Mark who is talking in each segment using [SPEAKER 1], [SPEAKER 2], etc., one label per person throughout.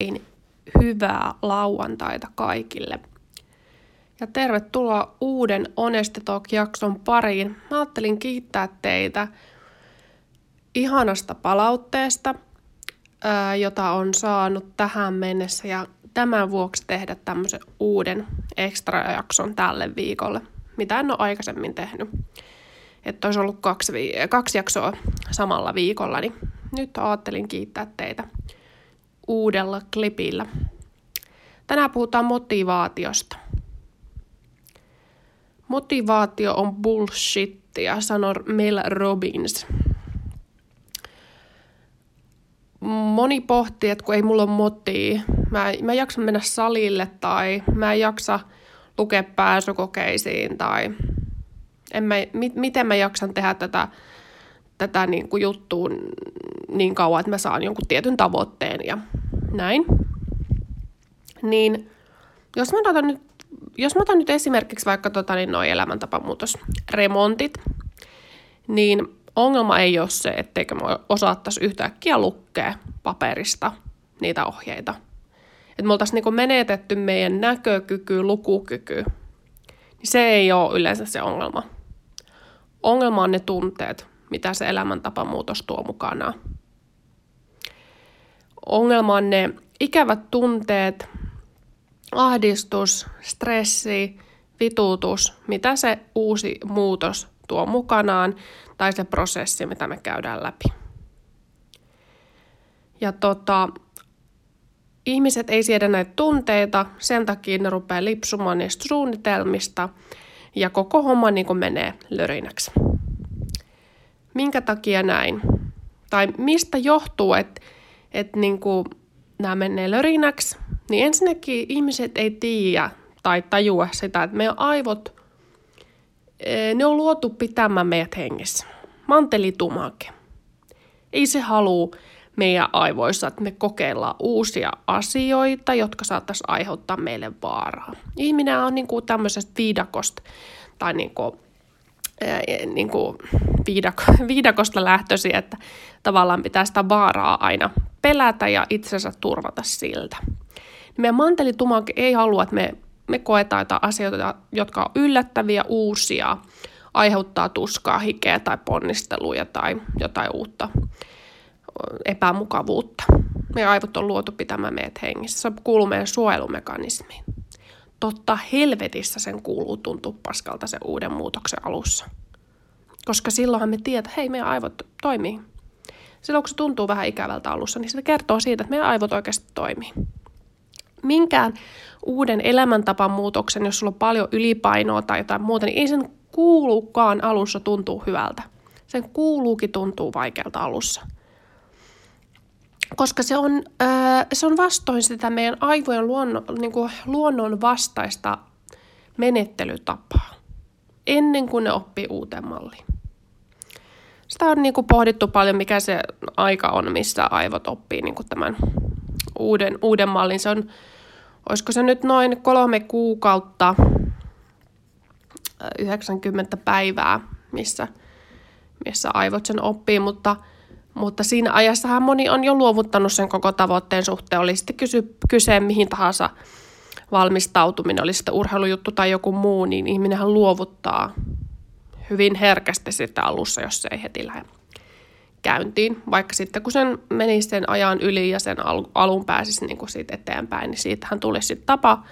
[SPEAKER 1] Niin hyvää lauantaita kaikille. Ja tervetuloa uuden Honest Talk-jakson pariin. Mä ajattelin kiittää teitä ihanasta palautteesta, jota on saanut tähän mennessä ja tämän vuoksi tehdä tämmöisen uuden extra-jakson tälle viikolle, mitä en ole aikaisemmin tehnyt. Että olisi ollut kaksi, kaksi jaksoa samalla viikolla, niin nyt ajattelin kiittää teitä uudella klipillä. Tänään puhutaan motivaatiosta. Motivaatio on bullshittia, sanoi Mel Robbins. Moni pohtii, että kun ei mulla ole motia, mä, mä jaksa mennä salille tai mä en jaksa lukea pääsykokeisiin tai en mä, mi, miten mä jaksan tehdä tätä, tätä niin kuin niin kauan, että mä saan jonkun tietyn tavoitteen ja näin. Niin jos mä otan nyt, jos mä otan nyt esimerkiksi vaikka tota, niin noi elämäntapamuutos, remontit, niin ongelma ei ole se, etteikö me osaattaisi yhtäkkiä lukea paperista niitä ohjeita. Että me oltaisiin niinku menetetty meidän näkökyky, lukukyky. Niin se ei ole yleensä se ongelma. Ongelma on ne tunteet, mitä se elämäntapamuutos tuo mukanaan. Ongelma on ne ikävät tunteet, ahdistus, stressi, vituutus, mitä se uusi muutos tuo mukanaan, tai se prosessi, mitä me käydään läpi. Ja tota, ihmiset ei siedä näitä tunteita, sen takia ne rupeaa lipsumaan niistä suunnitelmista, ja koko homma niin kuin menee lörinäksi. Minkä takia näin? Tai mistä johtuu, että, että niin kuin nämä menee lörinäksi? Niin ensinnäkin ihmiset ei tiedä tai tajua sitä, että meidän aivot, e, ne on luotu pitämään meidät hengissä. Mantelitumake. Ei se halua meidän aivoissa, että me kokeillaan uusia asioita, jotka saattaisi aiheuttaa meille vaaraa. Ihminen on niin kuin tämmöisestä viidakosta tai niin kuin, ää, niin kuin viidako, viidakosta lähtöisin, että tavallaan pitää sitä vaaraa aina pelätä ja itsensä turvata siltä. Meidän mantelitumake ei halua, että me, me koetaan jotain asioita, jotka on yllättäviä, uusia, aiheuttaa tuskaa, hikeä tai ponnisteluja tai jotain uutta epämukavuutta. Meidän aivot on luotu pitämään meidät hengissä. Se kuuluu meidän suojelumekanismiin. Totta helvetissä sen kuuluu tuntua paskalta sen uuden muutoksen alussa. Koska silloinhan me tiedät, hei, meidän aivot toimii. Silloin kun se tuntuu vähän ikävältä alussa, niin se kertoo siitä, että meidän aivot oikeasti toimii. Minkään uuden elämäntapan muutoksen, jos sulla on paljon ylipainoa tai jotain muuta, niin ei sen kuulukaan alussa tuntuu hyvältä. Sen kuuluukin tuntuu vaikealta alussa – koska se on, äh, se on vastoin sitä meidän aivojen luonnon, niin kuin luonnon vastaista menettelytapaa, ennen kuin ne oppii uuteen malliin. Sitä on niin kuin pohdittu paljon, mikä se aika on, missä aivot oppii niin kuin tämän uuden, uuden mallin. Se on, olisiko se nyt noin kolme kuukautta, 90 päivää, missä, missä aivot sen oppii, mutta – mutta siinä ajassahan moni on jo luovuttanut sen koko tavoitteen suhteen. Oli sitten kysy, kyse mihin tahansa valmistautuminen, oli sitten urheilujuttu tai joku muu, niin ihminenhän luovuttaa hyvin herkästi sitä alussa, jos se ei heti lähde käyntiin. Vaikka sitten kun sen menisi sen ajan yli ja sen alun pääsisi niin kuin siitä eteenpäin, niin siitähän tulisi sitten tapa,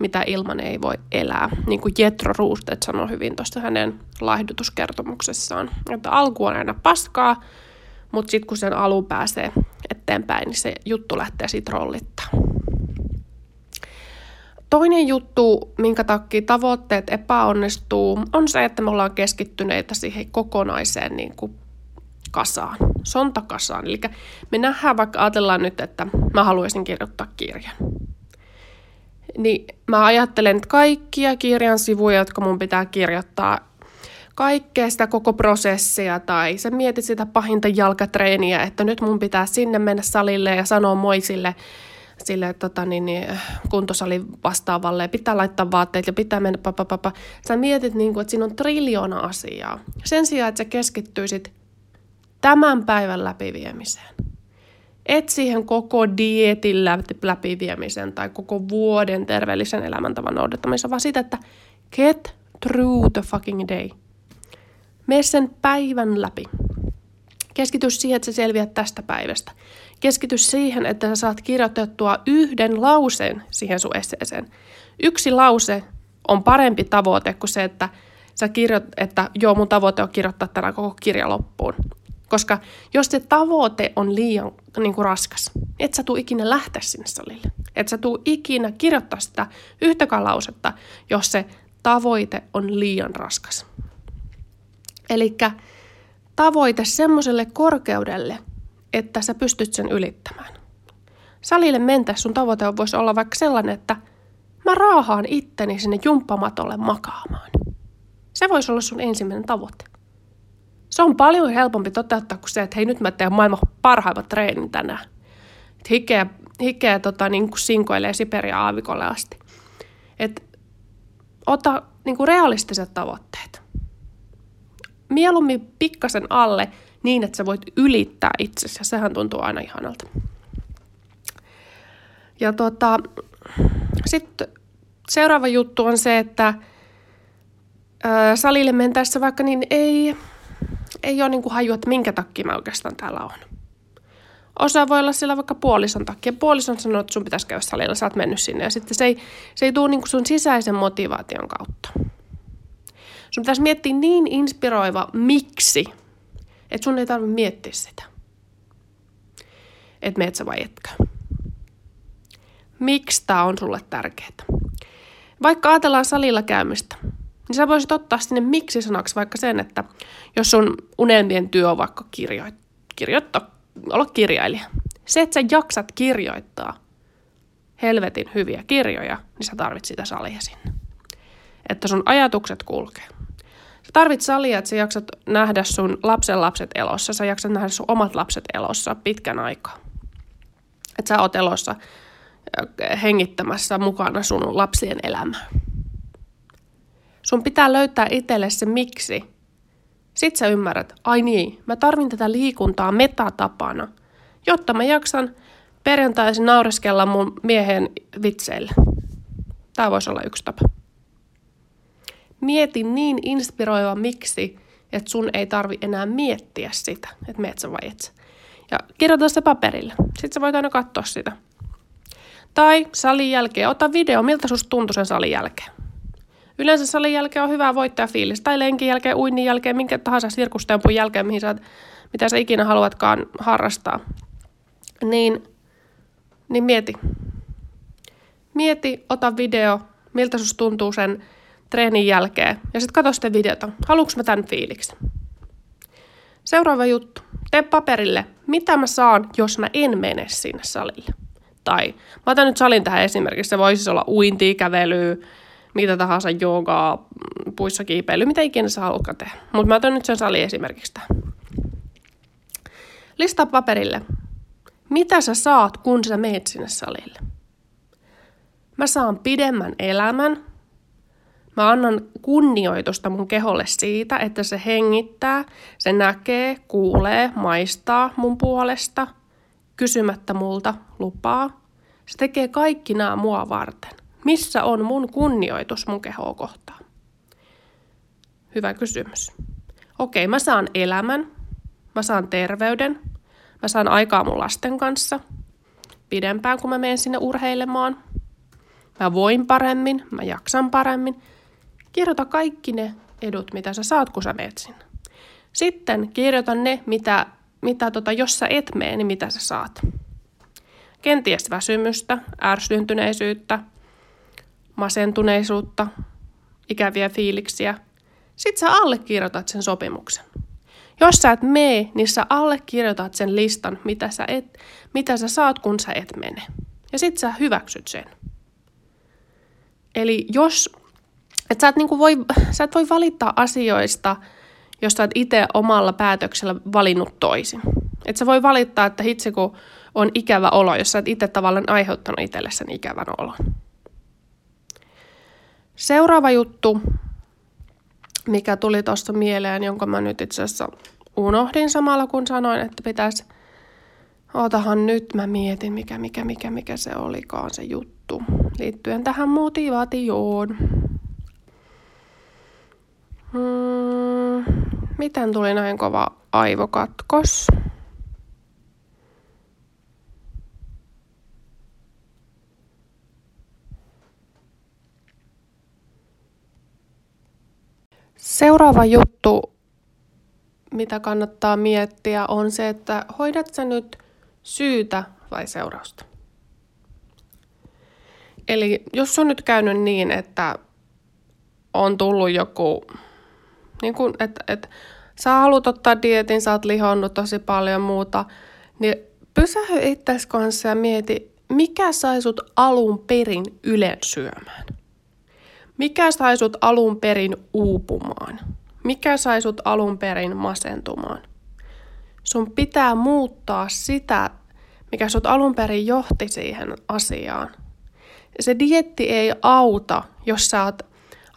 [SPEAKER 1] mitä ilman ei voi elää. Niin kuin Jetro Roosted sanoi hyvin tuossa hänen laihdutuskertomuksessaan, että alku on aina paskaa, mutta sitten kun sen alun pääsee eteenpäin, niin se juttu lähtee sitten rollittaa. Toinen juttu, minkä takia tavoitteet epäonnistuu, on se, että me ollaan keskittyneitä siihen kokonaiseen niin kuin kasaan, sontakasaan. Eli me nähdään vaikka, ajatellaan nyt, että mä haluaisin kirjoittaa kirjan. Niin mä ajattelen että kaikkia kirjan sivuja, jotka mun pitää kirjoittaa kaikkea sitä koko prosessia tai sä mietit sitä pahinta jalkatreeniä, että nyt mun pitää sinne mennä salille ja sanoa moi sille, tota, niin, niin, kuntosalin vastaavalle ja pitää laittaa vaatteet ja pitää mennä papapapa. Sä mietit, niin kuin, että siinä on triljoona asiaa. Sen sijaan, että sä keskittyisit tämän päivän läpiviemiseen. Et siihen koko dietin läpiviemisen tai koko vuoden terveellisen elämäntavan noudattamisen, vaan sitä, että get through the fucking day. Mene sen päivän läpi. Keskity siihen, että sä selviät tästä päivästä. Keskity siihen, että sä saat kirjoitettua yhden lauseen siihen sun esseeseen. Yksi lause on parempi tavoite kuin se, että sä kirjoit, että joo, mun tavoite on kirjoittaa tänään koko kirja loppuun. Koska jos se tavoite on liian niin kuin raskas, et sä tuu ikinä lähteä sinne salille. Et sä tuu ikinä kirjoittaa sitä yhtäkään lausetta, jos se tavoite on liian raskas. Eli tavoite semmoiselle korkeudelle, että sä pystyt sen ylittämään. Salille mentäessä sun tavoite voisi olla vaikka sellainen, että mä raahaan itteni sinne jumppamatolle makaamaan. Se voisi olla sun ensimmäinen tavoite. Se on paljon helpompi toteuttaa kuin se, että hei nyt mä teen maailman parhaimmat treenin tänään. Hikeä, hikeä tota, niin kuin sinkoilee Siperia aavikolle asti. Et ota niin kuin realistiset tavoitteet. Mieluummin pikkasen alle niin, että sä voit ylittää itsesi, ja sehän tuntuu aina ihanalta. Ja tota, sitten seuraava juttu on se, että ää, salille mentäessä vaikka niin ei, ei ole niin kuin haju, että minkä takia mä oikeastaan täällä on. Osa voi olla siellä vaikka puolison takia. Puolison sanoo, että sun pitäisi käydä salilla, sä oot mennyt sinne. Ja sitten se ei, se ei tule niin kuin sun sisäisen motivaation kautta. Sun pitäisi miettiä niin inspiroiva miksi, että sun ei tarvitse miettiä sitä. Että meet sä vai etkö. Miksi tää on sulle tärkeää? Vaikka ajatellaan salilla käymistä, niin sä voisit ottaa sinne miksi-sanaksi vaikka sen, että jos sun unelmien työ on vaikka kirjo, kirjoittaa, olla kirjailija. Se, että sä jaksat kirjoittaa helvetin hyviä kirjoja, niin sä tarvit sitä salia sinne. Että sun ajatukset kulkee. Tarvit salia, että sä jaksat nähdä sun lapsen lapset elossa, sä jaksat nähdä sun omat lapset elossa pitkän aikaa. Että sä oot elossa hengittämässä mukana sun lapsien elämää. Sun pitää löytää itselle se miksi. Sitten sä ymmärrät, ai niin, mä tarvin tätä liikuntaa metatapana, jotta mä jaksan perjantaisin naureskella mun miehen vitseille. Tämä voisi olla yksi tapa. Mieti niin inspiroiva miksi, että sun ei tarvi enää miettiä sitä, että meet sä vai et Ja kirjoita se paperille. Sitten sä voit aina katsoa sitä. Tai salin jälkeen, ota video, miltä susta tuntui sen salin jälkeen. Yleensä salin jälkeen on hyvä voittajafiilis, tai lenkin jälkeen, uinnin jälkeen, minkä tahansa sirkustempun jälkeen, mihin sä, mitä sä ikinä haluatkaan harrastaa. Niin, niin mieti. Mieti, ota video, miltä susta tuntuu sen treenin jälkeen, ja sitten katso sitä videota. Haluanko mä tämän fiiliksi? Seuraava juttu. Tee paperille, mitä mä saan, jos mä en mene sinne salille. Tai mä otan nyt salin tähän esimerkiksi. Se voisi olla uinti, kävely, mitä tahansa joogaa, puissa kiipeily, mitä ikinä sä haluatkaan tehdä. Mutta mä otan nyt sen salin esimerkiksi tähän. Listaa paperille. Mitä sä saat, kun sä meet sinne salille? Mä saan pidemmän elämän. Mä annan kunnioitusta mun keholle siitä, että se hengittää, se näkee, kuulee, maistaa mun puolesta, kysymättä multa lupaa. Se tekee kaikki nämä mua varten. Missä on mun kunnioitus mun kehoa kohtaan? Hyvä kysymys. Okei, mä saan elämän, mä saan terveyden, mä saan aikaa mun lasten kanssa pidempään, kun mä menen sinne urheilemaan. Mä voin paremmin, mä jaksan paremmin. Kirjoita kaikki ne edut, mitä sä saat, kun sä meet sinne. Sitten kirjoita ne, mitä, mitä tota, jos sä et mene, niin mitä sä saat. Kenties väsymystä, ärsyntyneisyyttä, masentuneisuutta, ikäviä fiiliksiä. Sitten sä allekirjoitat sen sopimuksen. Jos sä et mene, niin sä allekirjoitat sen listan, mitä sä, et, mitä sä saat, kun sä et mene. Ja sit sä hyväksyt sen. Eli jos, et sä, et niinku voi, sä et voi valittaa asioista, jos sä et itse omalla päätöksellä valinnut toisin. Et sä voi valittaa, että hitse kun on ikävä olo, jos sä et itse tavallaan aiheuttanut itselle sen ikävän olon. Seuraava juttu, mikä tuli tuosta mieleen, jonka mä nyt itse asiassa unohdin samalla kun sanoin, että pitäisi Ootahan nyt mä mietin, mikä, mikä, mikä, mikä se olikaan se juttu. Liittyen tähän motivaatioon. Hmm, miten tuli näin kova aivokatkos? Seuraava juttu, mitä kannattaa miettiä, on se, että hoidat sä nyt syytä vai seurausta. Eli jos on nyt käynyt niin, että on tullut joku, niin kuin, että, että sä haluat ottaa dietin, sä oot lihonnut tosi paljon muuta, niin pysähy itses kanssa ja mieti, mikä sai sut alun perin ylen syömään. Mikä sai sut alun perin uupumaan? Mikä sai sut alun perin masentumaan? Sun pitää muuttaa sitä, mikä sut alun perin johti siihen asiaan. Se dietti ei auta, jos sä oot,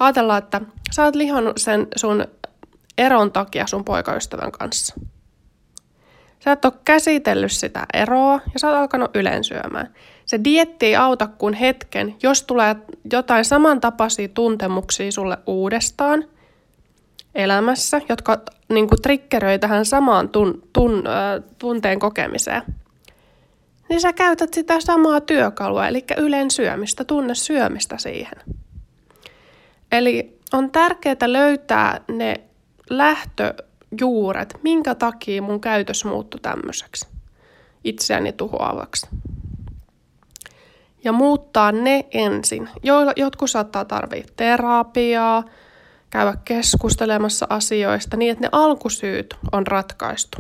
[SPEAKER 1] ajatellaan, että sä oot lihannut sen sun eron takia sun poikaystävän kanssa. Sä et ole käsitellyt sitä eroa ja sä oot alkanut ylensyömään. Se dietti ei auta kuin hetken, jos tulee jotain samantapaisia tuntemuksia sulle uudestaan elämässä, jotka niin kuin triggeröi tähän samaan tun, tun, äh, tunteen kokemiseen. Niin sä käytät sitä samaa työkalua, eli ylen syömistä, tunne syömistä siihen. Eli on tärkeää löytää ne lähtöjuuret, minkä takia mun käytös muuttui tämmöiseksi itseäni tuhoavaksi ja muuttaa ne ensin. Jotkut saattaa tarvitse terapiaa, käydä keskustelemassa asioista niin, että ne alkusyyt on ratkaistu.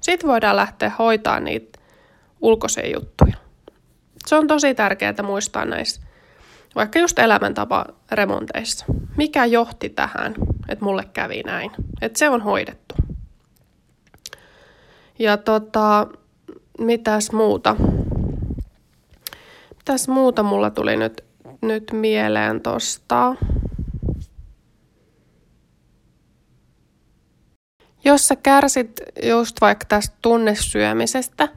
[SPEAKER 1] Sitten voidaan lähteä hoitaa niitä ulkoisia juttuja. Se on tosi tärkeää muistaa näissä, vaikka just elämäntapa remonteissa. Mikä johti tähän, että mulle kävi näin? Että se on hoidettu. Ja tota, mitäs muuta? Mitäs muuta mulla tuli nyt, nyt mieleen tosta? Jos sä kärsit just vaikka tästä tunnesyömisestä,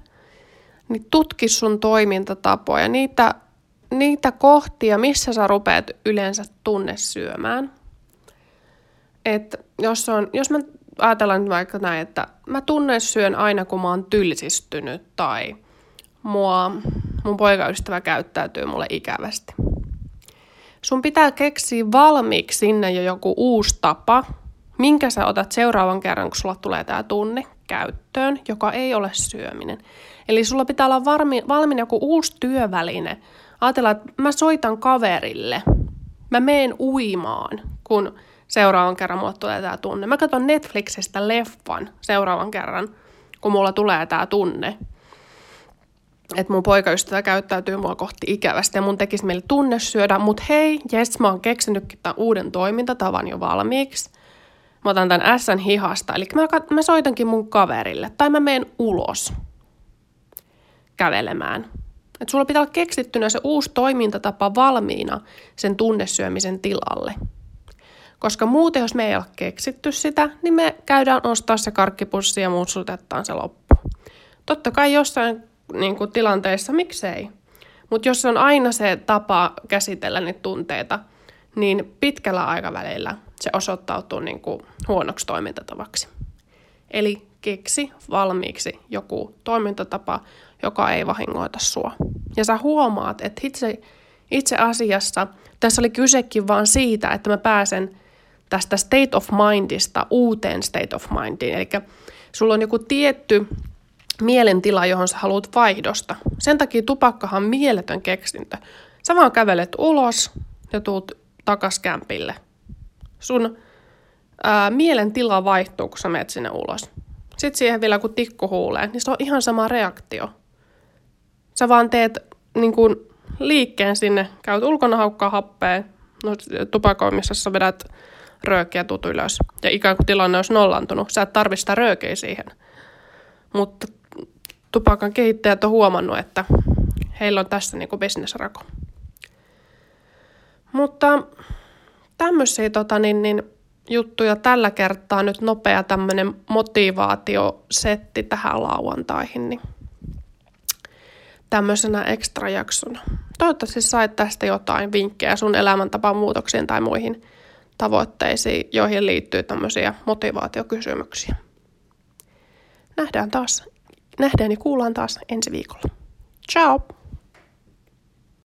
[SPEAKER 1] niin tutki sun toimintatapoja, niitä, niitä kohtia, missä sä rupeat yleensä tunnesyömään. Et jos, on, jos mä ajatellaan nyt vaikka näin, että mä tunnesyön aina kun mä oon tylsistynyt tai mua mun poikaystävä käyttäytyy mulle ikävästi. Sun pitää keksiä valmiiksi sinne jo joku uusi tapa, minkä sä otat seuraavan kerran, kun sulla tulee tämä tunne käyttöön, joka ei ole syöminen. Eli sulla pitää olla valmiina joku uusi työväline. Ajatellaan, että mä soitan kaverille, mä meen uimaan, kun seuraavan kerran mulla tulee tämä tunne. Mä katson Netflixistä leffan seuraavan kerran, kun mulla tulee tämä tunne että mun poikaystävä käyttäytyy mua kohti ikävästi ja mun tekisi meille tunne syödä, mutta hei, jes, mä oon keksinytkin tämän uuden toimintatavan jo valmiiksi. Mä otan tämän S hihasta, eli mä, mä soitankin mun kaverille, tai mä menen ulos kävelemään. Et sulla pitää olla keksittynä se uusi toimintatapa valmiina sen tunnesyömisen tilalle. Koska muuten, jos me ei ole keksitty sitä, niin me käydään ostaa se karkkipussi ja muutsutetaan se loppu. Totta kai jossain niin kuin tilanteissa, miksei. Mutta jos on aina se tapa käsitellä niitä tunteita, niin pitkällä aikavälillä se osoittautuu niin kuin huonoksi toimintatavaksi. Eli keksi valmiiksi joku toimintatapa, joka ei vahingoita sua. Ja sä huomaat, että itse, itse asiassa tässä oli kysekin vaan siitä, että mä pääsen tästä state of mindista uuteen state of mindiin. Eli sulla on joku tietty mielentila, johon sä haluat vaihdosta. Sen takia tupakkahan on mieletön keksintö. Sä vaan kävelet ulos ja tuut takas kämpille. Sun ää, mielentila vaihtuu, kun sä menet sinne ulos. Sitten siihen vielä kun tikku huulee, niin se on ihan sama reaktio. Sä vaan teet niin kuin, liikkeen sinne, käyt ulkona haukkaa happea, no, tupakoimisessa vedät röökiä tutu ylös. Ja ikään kuin tilanne olisi nollantunut. Sä et tarvitse sitä röökeä siihen. Mutta tupakan kehittäjät on huomannut, että heillä on tässä niin bisnesrako. Mutta tämmöisiä tota, niin, niin, juttuja tällä kertaa nyt nopea tämmöinen motivaatiosetti tähän lauantaihin. Niin tämmöisenä ekstra jaksona. Toivottavasti sait tästä jotain vinkkejä sun elämäntapan muutoksiin tai muihin tavoitteisiin, joihin liittyy tämmöisiä motivaatiokysymyksiä. Nähdään taas, nähdään ja kuullaan taas ensi viikolla. Ciao!